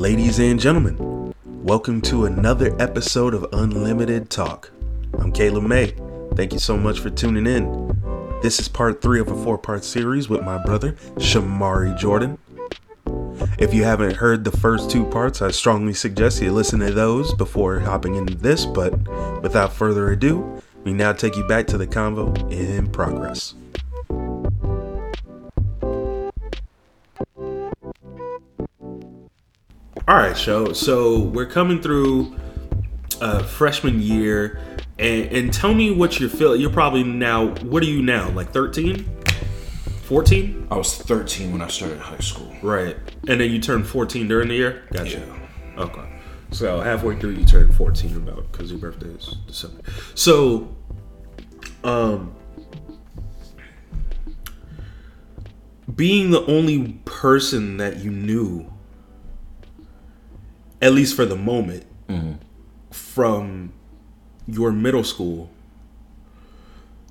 Ladies and gentlemen, welcome to another episode of Unlimited Talk. I'm Caleb May. Thank you so much for tuning in. This is part three of a four part series with my brother, Shamari Jordan. If you haven't heard the first two parts, I strongly suggest you listen to those before hopping into this. But without further ado, we now take you back to the convo in progress. All right, show. So we're coming through uh, freshman year, and, and tell me what you're feeling. You're probably now. What are you now? Like 13, 14? I was 13 when I started high school. Right. And then you turned 14 during the year. Gotcha. Yeah. Okay. So halfway through, you turned 14 about because your birthday is December. So, um, being the only person that you knew, at least for the moment, from your middle school.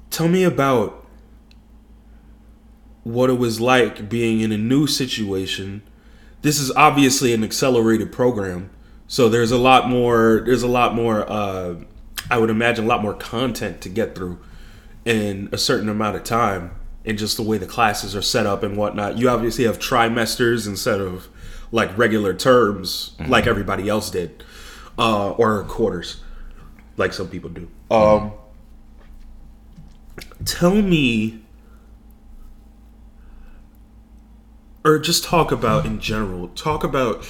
Tell me about what it was like being in a new situation. This is obviously an accelerated program, so there's a lot more. There's a lot more. Uh, I would imagine a lot more content to get through in a certain amount of time, and just the way the classes are set up and whatnot. You obviously have trimesters instead of like regular terms, like everybody else did, uh, or quarters, like some people do. Um, tell me or just talk about in general talk about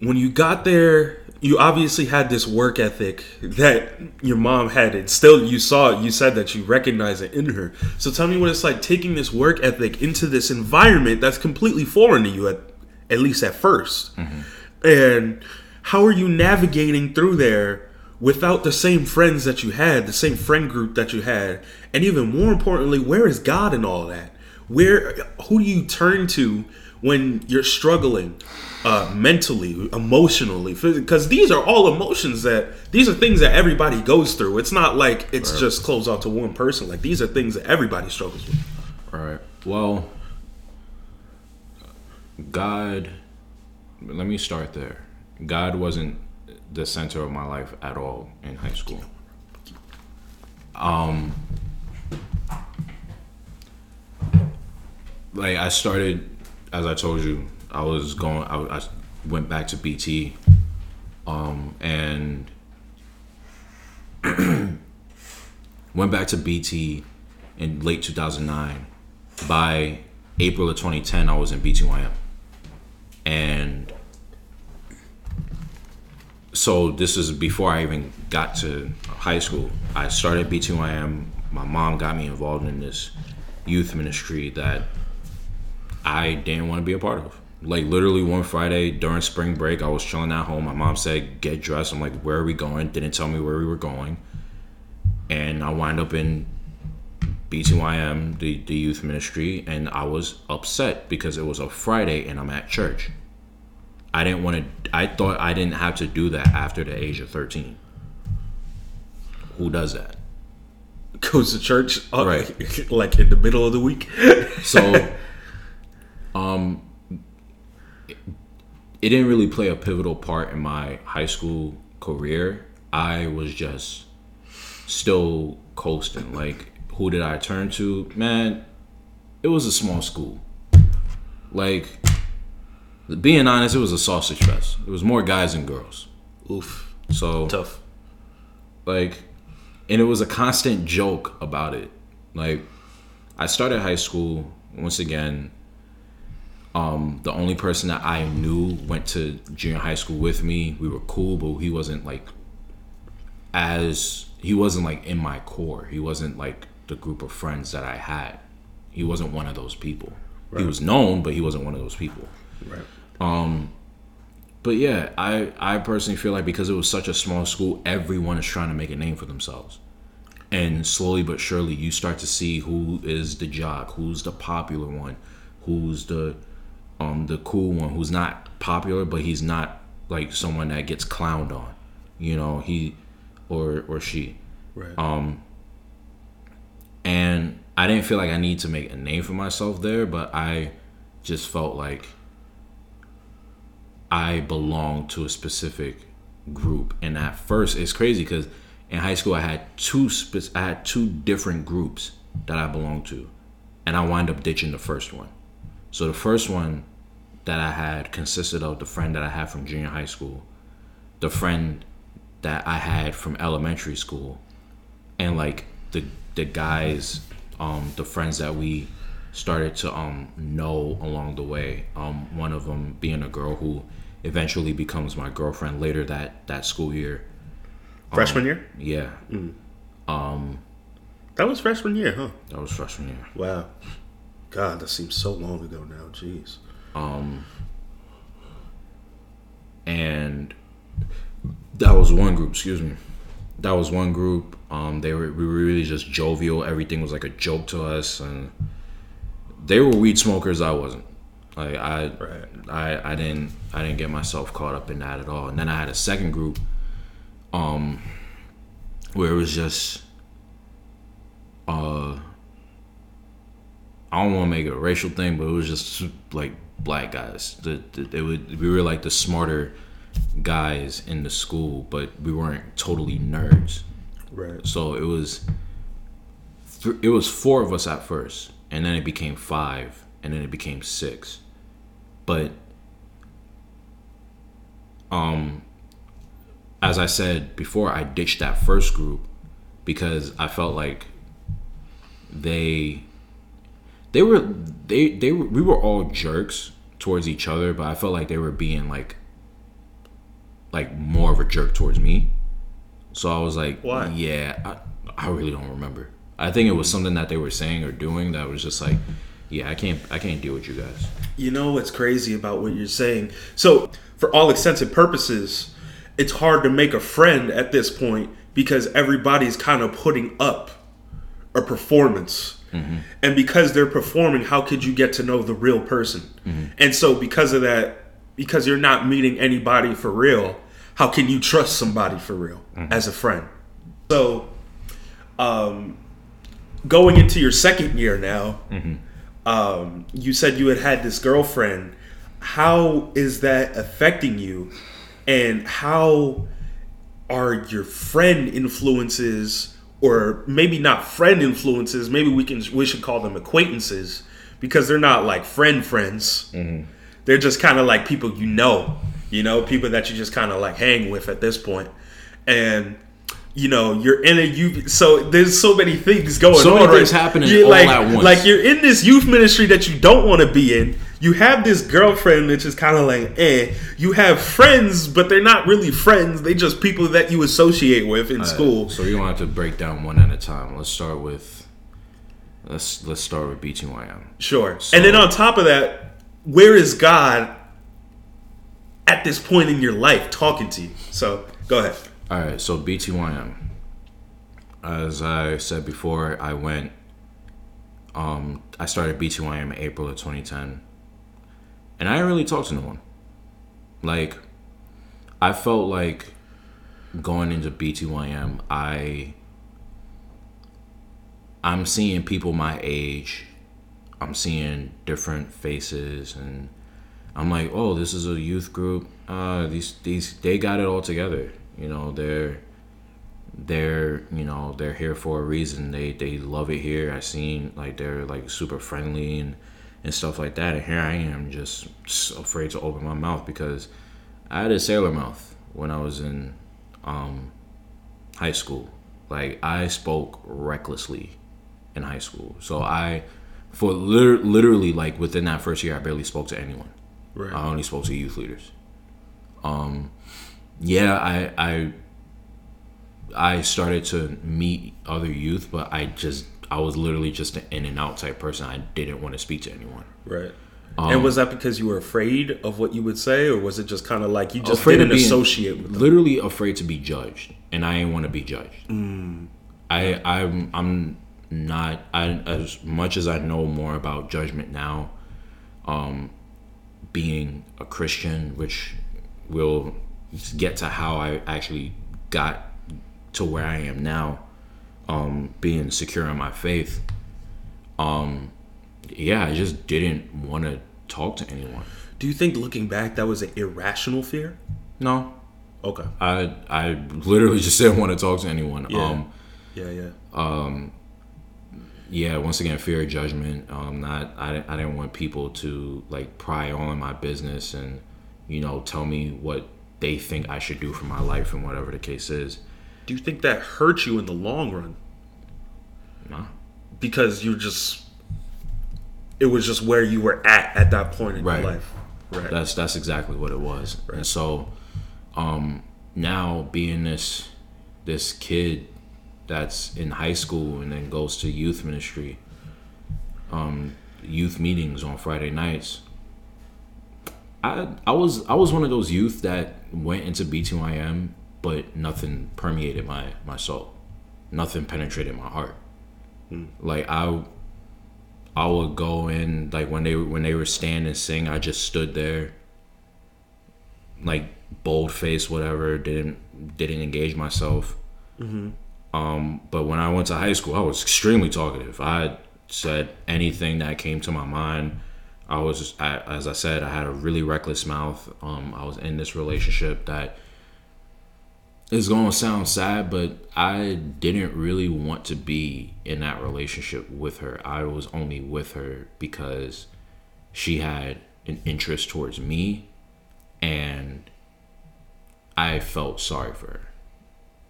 when you got there you obviously had this work ethic that your mom had and still you saw it you said that you recognize it in her. So tell me what it's like taking this work ethic into this environment that's completely foreign to you at, at least at 1st and how are you navigating through there without the same friends that you had the same friend group that you had? And even more importantly where is god in all that? Where who do you turn to when you're struggling uh, mentally emotionally? Because these are all emotions that these are things that everybody goes through. It's not like it's just closed off to one person. Like these are things that everybody struggles with. All right. Well, God, let me start there. God wasn't the center of my life at all in high school. Um, like I started, as I told you, I was going. I, I went back to BT, um, and went back to BT in late 2009. By April of 2010, I was in BTYM. And so this is before I even got to high school. I started BTYM. My mom got me involved in this youth ministry that I didn't want to be a part of. Like literally one Friday during spring break, I was chilling at home. My mom said, "Get dressed." I'm like, "Where are we going?" Didn't tell me where we were going, and I wind up in BTYM, the, the youth ministry, and I was upset because it was a Friday and I'm at church. I didn't want to, I thought I didn't have to do that after the age of 13. Who does that? goes to church uh, Right. like in the middle of the week So, um, it, it didn't really play a pivotal part in my high school career. I was just still coasting. Like, who did I turn to? Man, it was a small school. Like, being honest, it was a sausage fest. It was more guys than girls. oof. So, tough. like and it was a constant joke about it. Like i started high school once again um the only person that i knew went to junior high school with me. We were cool but he wasn't like as he wasn't like in my core. He wasn't like the group of friends that i had. He wasn't one of those people. He was known but he wasn't one of those people right but yeah, I I personally feel like because it was such a small school, everyone is trying to make a name for themselves. And slowly but surely you start to see who is the jock, who's the popular one, who's the um the cool one, who's not popular but he's not like someone that gets clowned on. You know, he or or she. right Um and I didn't feel like I need to make a name for myself there, but I just felt like I belong to a specific group. And at first, it's crazy because in high school I had two spe- I had two different groups that I belonged to, and I wind up ditching the first one. So the first one that I had consisted of the friend that I had from junior high school, the friend that I had from elementary school, and like the the guys, um, the friends that we started to um know along the way. Um, one of them being a girl who eventually becomes my girlfriend later that that school year. Freshman year? Yeah, That was freshman year, huh? that was freshman year. Wow. God, that seems so long ago now. Jeez. Um. and that was one group. Excuse me. That was one group. Um, they were we were really just jovial. Everything was like a joke to us, and they were weed smokers. I wasn't. Like I, Right. I, I didn't, I didn't get myself caught up in that at all. And then I had a second group, um, where it was just, uh, I don't want to make it a racial thing, but it was just like black guys. The, the, they would we were like the smarter guys in the school, but we weren't totally nerds. Right. So it was th- it was four of us at first, and then it became five, and then it became six. But um as I said before, I ditched that first group because I felt like they they were they they were, we were all jerks towards each other, but I felt like they were being like like more of a jerk towards me. So I was like, Why? Yeah, I, I really don't remember. I think it was something that they were saying or doing that was just like, yeah, I can't I can't deal with you guys. You know what's crazy about what you're saying? So, for all intents and purposes, it's hard to make a friend at this point because everybody's kind of putting up a performance. Mm-hmm. And because they're performing, how could you get to know the real person? Mm-hmm. And so, because of that, because you're not meeting anybody for real, how can you trust somebody for real mm-hmm. as a friend? So, um, going into your second year now, um, you said you had had this girlfriend. How is that affecting you? And how are your friend influences, or maybe not friend influences? Maybe we can we should call them acquaintances because they're not like friend friends. They're just kind of like people you know, you know, people that you just kind of like hang with at this point. And you know, you're in a youth. So there's so many things going So on. many things right? happening You're all like, at once. Like you're in this youth ministry that you don't want to be in. You have this girlfriend which is kind of like, eh. You have friends, but they're not really friends. They just people that you associate with in school. So you're gonna have to break down one at a time. Let's start with let's let's start with BTYM. Sure. and then on top of that, where is God at this point in your life talking to you? So go ahead. All right, so BTYM. As I said before, I went. Um, I started BTYM in April of 2010, and I didn't really talk to no one. Like, I felt like going into BTYM, I. I'm seeing people my age. I'm seeing different faces, and I'm like, oh, this is a youth group. Uh, these these they got it all together. You know, they're they're you know they're here for a reason. They they love it here. I seen like they're like super friendly and and stuff like that. And here I am just, just afraid to open my mouth because I had a sailor mouth when I was in um, high school. Like I spoke recklessly in high school. So I, for lit- literally like within that first year, I barely spoke to anyone. Right. I only spoke to youth leaders. Um, yeah, I I I started to meet other youth, but I just I was literally just an in and out type person. I didn't want to speak to anyone. Right. Um, and was that because you were afraid of what you would say, or was it just kind of like you just didn't being- associate with them? literally afraid to be judged, and I didn't want to be judged. I I'm I'm not I as much as I know more about judgment now, um, being a Christian, which will get to how I actually got to where I am now, um, being secure in my faith. Um, yeah, I just didn't want to talk to anyone. Do you think looking back that was an irrational fear? No, Okay. I I literally just didn't want to talk to anyone. Yeah. Um, Yeah, yeah. Um, yeah, once again, fear of judgment. Um, not I, I didn't want people to like pry on my business and you know tell me what they think I should do for my life and whatever the case is. Do you think that hurt you in the long run? Nah. Because you just it was just where you were at at that point in Right. your life. Right. That's that's exactly what it was. Right. And so, um, now being this this kid that's in high school and then goes to youth ministry, um, youth meetings on Friday nights. I I was I was one of those youth that went into BTYM, but nothing permeated my my soul, nothing penetrated my heart. Like I I would go in like when they when they were standing and sing, I just stood there, like bold face, whatever. Didn't didn't engage myself. Um, but when I went to high school, I was extremely talkative. I said anything that came to my mind. I was, I, as I said, I had a really reckless mouth. Um, I was in this relationship that is going to sound sad, but I didn't really want to be in that relationship with her. I was only with her because she had an interest towards me and I felt sorry for her.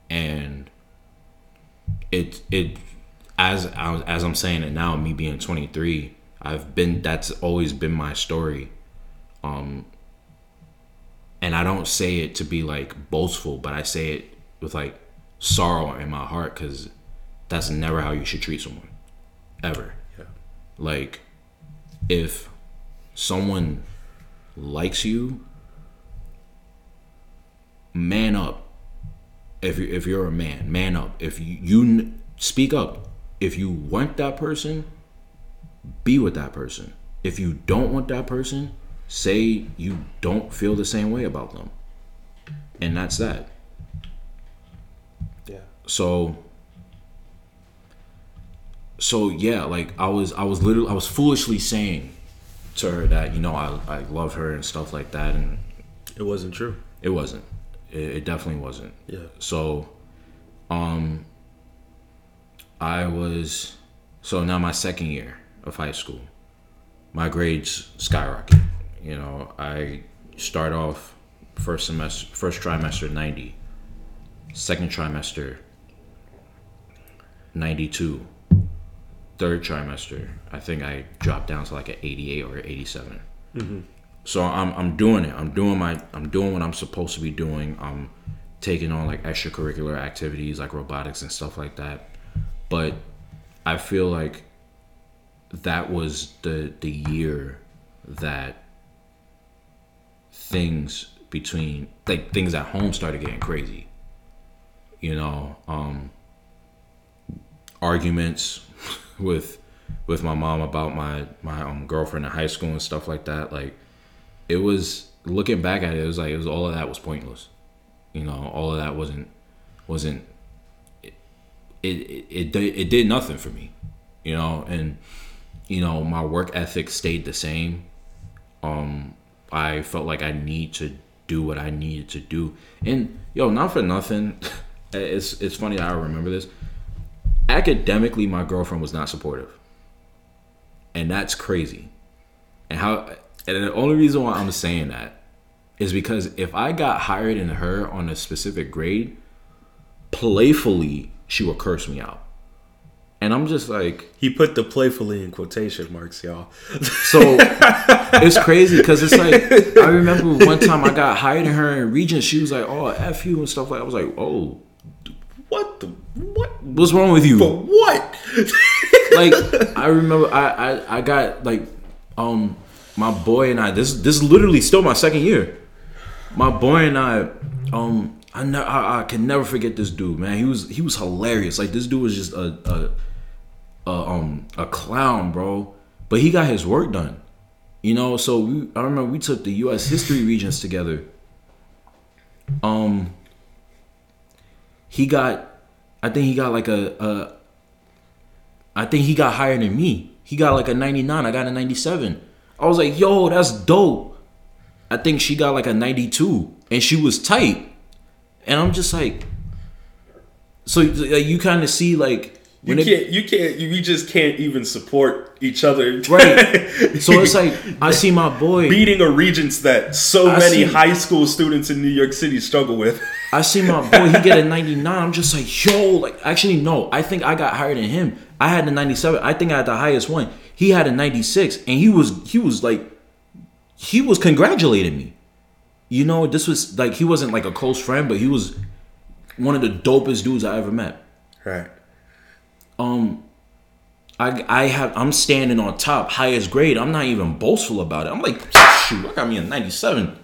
And it it as I, as I'm saying it now, me being 23, I've been that's always been my story. Um and I don't say it to be like boastful, but I say it with like sorrow in my heart cuz that's never how you should treat someone ever. Yeah. Like if someone likes you, man up. If you if you're a man, man up. If you, you speak up, if you want that person, be with that person. If you don't want that person, say you don't feel the same way about them. And that's that. Yeah. So so yeah, like I was I was literally I was foolishly saying to her that, you know, I I love her and stuff like that and It wasn't true. it wasn't. It, it definitely wasn't. Yeah. So, um, I was so now my second year of high school. My grades skyrocket. You know, I start off first semester, first trimester ninety, second trimester ninety two, third trimester I think I dropped down to like an eighty eight or eighty mm-hmm. so I'm I'm doing it. I'm doing my I'm doing what I'm supposed to be doing. I'm taking on like extracurricular activities like robotics and stuff like that. But I feel like that was the the year that things between like things at home started getting crazy. You know, um arguments with with my mom about my my um, girlfriend in high school and stuff like that like it was looking back at it, it was like it was all of that was pointless. You know, all of that wasn't wasn't it it it, it, it did nothing for me. You know, and you know, my work ethic stayed the same. Um I felt like I need to do what I needed to do. And yo, not for nothing. It's it's funny that I remember this. Academically, my girlfriend was not supportive. And that's crazy. And how and the only reason why I'm saying that is because if I got higher than her on a specific grade, playfully she would curse me out. And I'm just like, He put the playfully in quotation marks, y'all. so it's crazy because it's like I remember one time I got higher than her in Regent. She was like, "Oh, f you" and stuff like. I was like, "Oh, What the what? what's wrong with you?" But what? like I remember I, I I got like um my boy and I this this is literally still my second year. My boy and I um I ne- I, I can never forget this dude, man. He was he was hilarious. Like this dude was just a a, a um a clown, bro. But he got his work done. You know, so we, I remember we took the US history regents together. Um he got I think he got like a, a I think he got higher than me. He got like a 99. I got a 97. I was like, yo, that's dope. I think she got like a 92 and she was tight. And I'm just like so like, you kind of see like You can't. You can't. You, we just can't even support each other. right. So it's like I see my boy beating a regents that so I many see- high school students in New York City struggle with. I see my boy, he get a 99. I'm just like, yo, like actually no, I think I got higher than him. I had a 97. I think I had the highest one. He had a 96 and he was he was like he was congratulating me. You know, this was like he wasn't like a close friend, but he was one of the dopest dudes I ever met. Right. Um I I have I'm standing on top, highest grade. I'm not even boastful about it. I'm like, shoot, I got me a 97.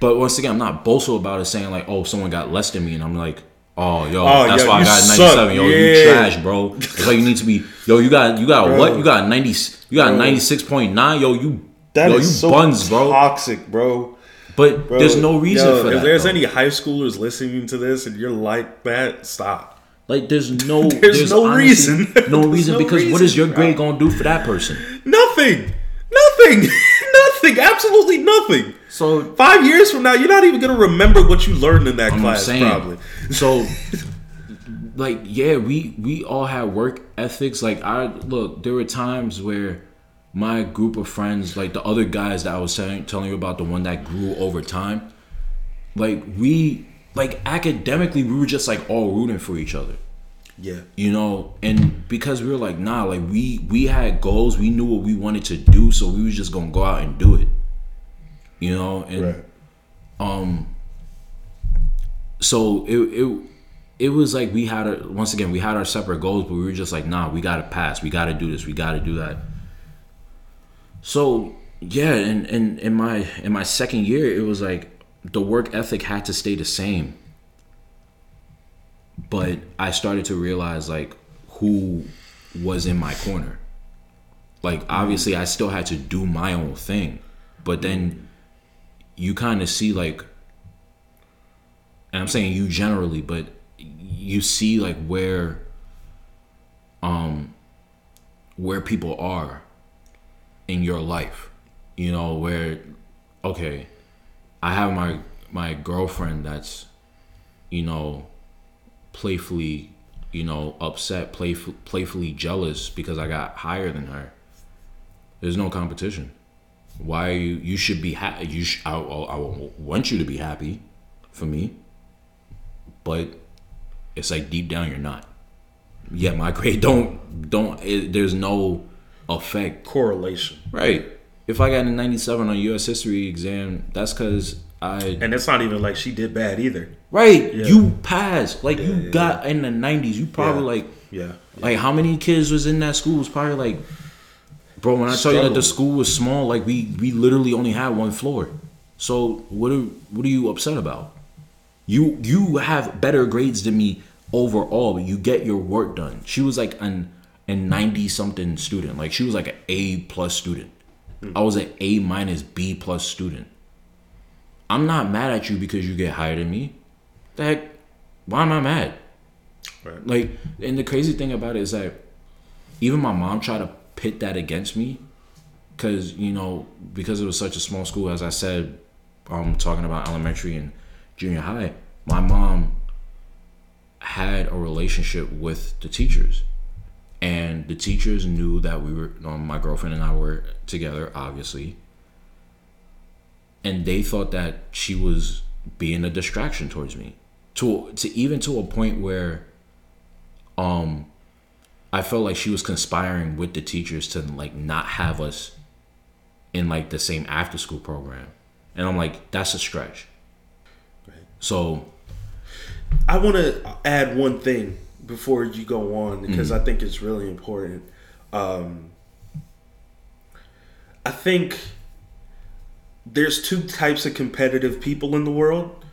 But once again, I'm not boastful about it, saying like, oh, someone got less than me, and I'm like, oh, yo, Oh, that's yo, why I got a suck. 97. Yo, you trash, bro. It's like you need to be, yo, you got, you got what? You got 90, you got 96.9. Yo, you, That yo, is you so buns, bro. toxic, bro. But Bro, there's no reason yo, for if that. there's though. any high schoolers listening to this and you're like that, stop. Like, there's no, There's no reason. no reason no because what reason, is your bro. grade gonna do for that person? Nothing. Nothing. nothing. Absolutely nothing. So Five years from now, you're not even gonna remember what you learned in that I'm class, saying. probably. So, like, yeah, we we all had work ethics. Like, I look, there were times where my group of friends, like the other guys that I was telling telling you about, the one that grew over time, like we, like academically, we were just like all rooting for each other. Yeah. You know, and because we were like, nah, like we we had goals, we knew what we wanted to do, so we was just gonna go out and do it. You know, and Right. um so it it it was like we had a once again we had our separate goals but we were just like nah we gotta pass we gotta do this we gotta do that so yeah and and in my in my second year it was like the work ethic had to stay the same but i started to realize like who was in my corner like obviously i still had to do my own thing but then you kind of see like and I'm saying you generally, but you see like where um where people are in your life. You know, where okay, I have my my girlfriend that's you know playfully, you know, upset, playful, playfully jealous because I got higher than her. There's no competition. Why are you you should be happy. You sh- I, I, I want you to be happy for me but it's like deep down you're not. Yeah, my grade don't don't. It, there's no effect, Correlation. right? If I got a 97 on U.S. history exam, that's because I And it's not even like she did bad either. right. Yeah. You passed, like you yeah, got in the 90s. You probably like Yeah. like how many kids was in that school? Was probably like, bro. When I tell you that the school was small, like we we literally only had one floor. So what are what are you upset about? You you have better grades than me overall, but you get your work done. She was like an a ninety something student. Like she was like an A plus student. I was an A minus B plus student. I'm not mad at you because you get higher than me. The heck, why am I mad? Right. Like, and the crazy thing about it is that even my mom tried to pit that against me, because you know, because it was such a small school. As I said, um, talking about elementary and junior high, my mom had a relationship with the teachers, and the teachers knew that we were, um, my girlfriend and I were together, obviously, and they thought that she was being a distraction towards me, to to even to a point where um I felt like she was conspiring with the teachers to like not have us in like the same after school program. And I'm like, that's a stretch. So I want to add one thing before you go on because Mm-hmm. I think it's really important. Um, I think there's two types of competitive people in the world.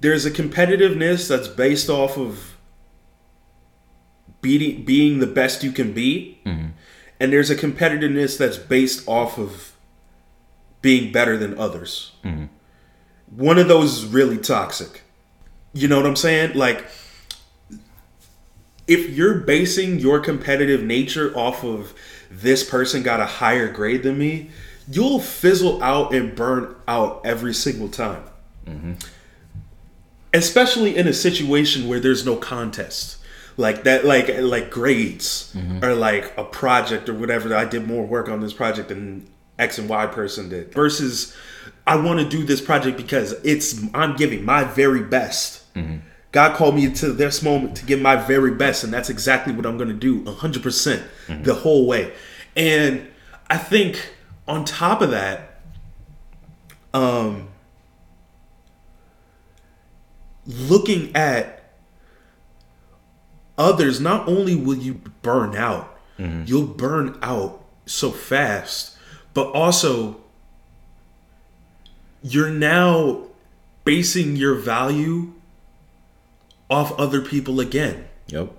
There's a competitiveness that's based off of beating, being the best you can be, and there's a competitiveness that's based off of being better than others. One of those is really toxic. You know what I'm saying? Like, if you're basing your competitive nature off of this person got a higher grade than me, you'll fizzle out and burn out every single time. Mm-hmm. Especially in a situation where there's no contest. Like that like like grades mm-hmm. or like a project or whatever. I did more work on this project than X and Y person did. Versus I want to do this project because it's I'm giving my very best. Mm-hmm. God called me to this moment to give my very best, and that's exactly what I'm going to do 100% the whole way. And I think on top of that, um, looking at others, not only will you burn out, you'll burn out so fast, but also you're now basing your value off other people again. Yep.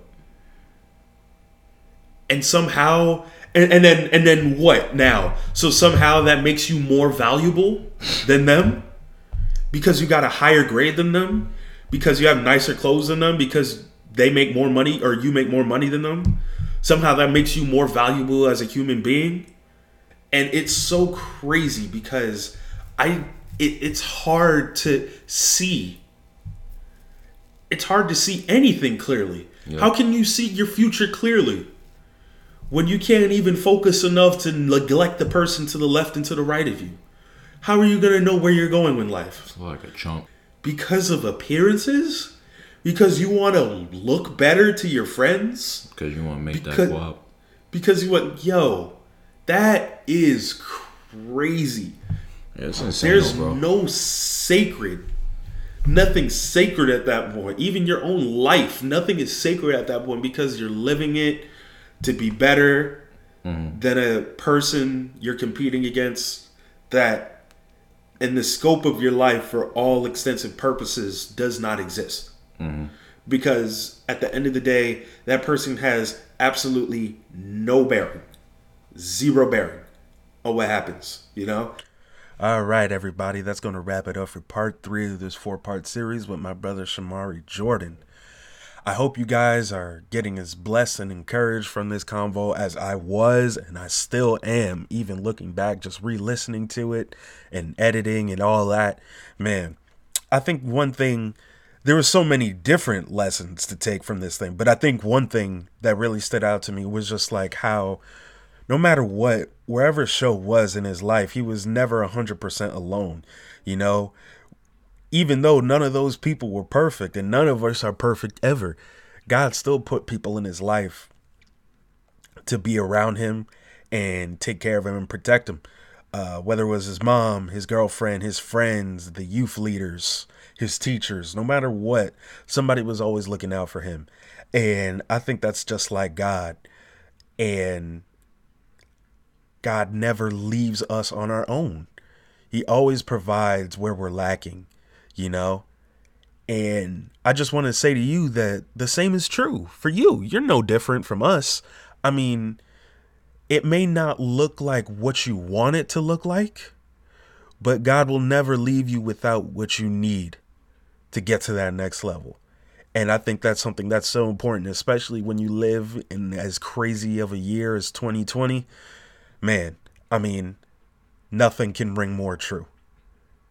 and somehow and, and then and then what now? So somehow that makes you more valuable than them? Because you got a higher grade than them? Because you have nicer clothes than them? Because they make more money or you make more money than them? Somehow that makes you more valuable as a human being? And it's so crazy because i it, it's hard to see it's hard to see anything clearly. How can you see your future clearly when you can't even focus enough to neglect the person to the left and to the right of you? How are you going to know where you're going in life? It's like a chump. because of appearances? Because you want to look better to your friends? Because you want to make Because- that go up. because you want yo that is crazy. Yeah, insane, there's no sacred nothing sacred at that point. Even your own life nothing is sacred at that point because you're living it to be better mm-hmm. than a person you're competing against that in the scope of your life for all extensive purposes does not exist. Mm-hmm. Because at the end of the day that person has absolutely no bearing zero bearing on what happens you know all right, everybody, that's going to wrap it up for part three of this four part series with my brother Shamari Jordan. I hope you guys are getting as blessed and encouraged from this convo as I was, and I still am, even looking back, just re listening to it and editing and all that. Man, I think one thing, there were so many different lessons to take from this thing, but I think one thing that really stood out to me was just like how no matter what, wherever show was in his life, he was never 100% alone. You know, even though none of those people were perfect and none of us are perfect ever, God still put people in his life to be around him and take care of him and protect him. Uh, whether it was his mom, his girlfriend, his friends, the youth leaders, his teachers, no matter what, somebody was always looking out for him. And I think that's just like God. And God never leaves us on our own. He always provides where we're lacking, you know? And I just want to say to you that the same is true for you. You're no different from us. I mean, it may not look like what you want it to look like, but God will never leave you without what you need to get to that next level. And I think that's something that's so important, especially when you live in as crazy of a year as 2020 man, I mean, nothing can ring more true.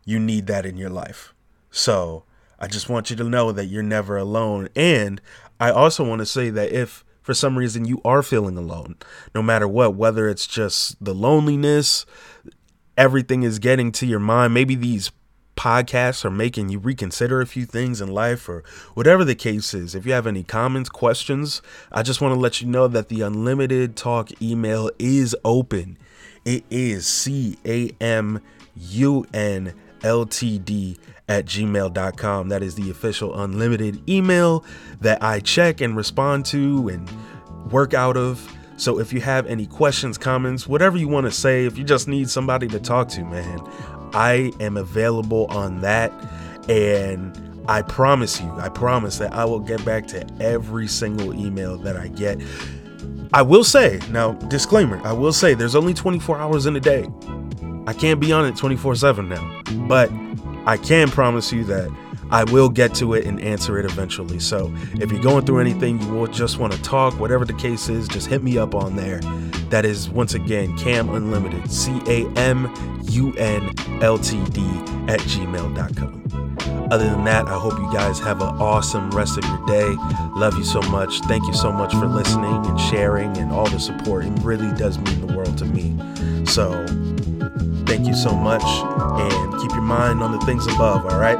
You need that in your life. So I just want you to know that you're never alone. And I also want to say that if for some reason you are feeling alone, no matter what, whether it's just the loneliness, everything is getting to your mind, maybe these podcasts are making you reconsider a few things in life or whatever the case is. If you have any comments, questions, I just want to let you know that the unlimited talk email is open. It is C A M U N L T D at gmail.com. That is the official unlimited email that I check and respond to and work out of. So if you have any questions, comments, whatever you want to say, if you just need somebody to talk to, man, I am available on that. And I promise you, I promise that I will get back to every single email that I get. I will say, now, disclaimer, I will say there's only 24 hours in a day. I can't be on it 24 7 now. But I can promise you that I will get to it and answer it eventually. So if you're going through anything, you will just want to talk, whatever the case is, just hit me up on there That is once again Cam Unlimited, C A M U N L T D at gmail.com. Other than that, I hope you guys have an awesome rest of your day. Love you so much. Thank you so much for listening and sharing and all the support. It really does mean the world to me. So, thank you so much and keep your mind on the things above, all right?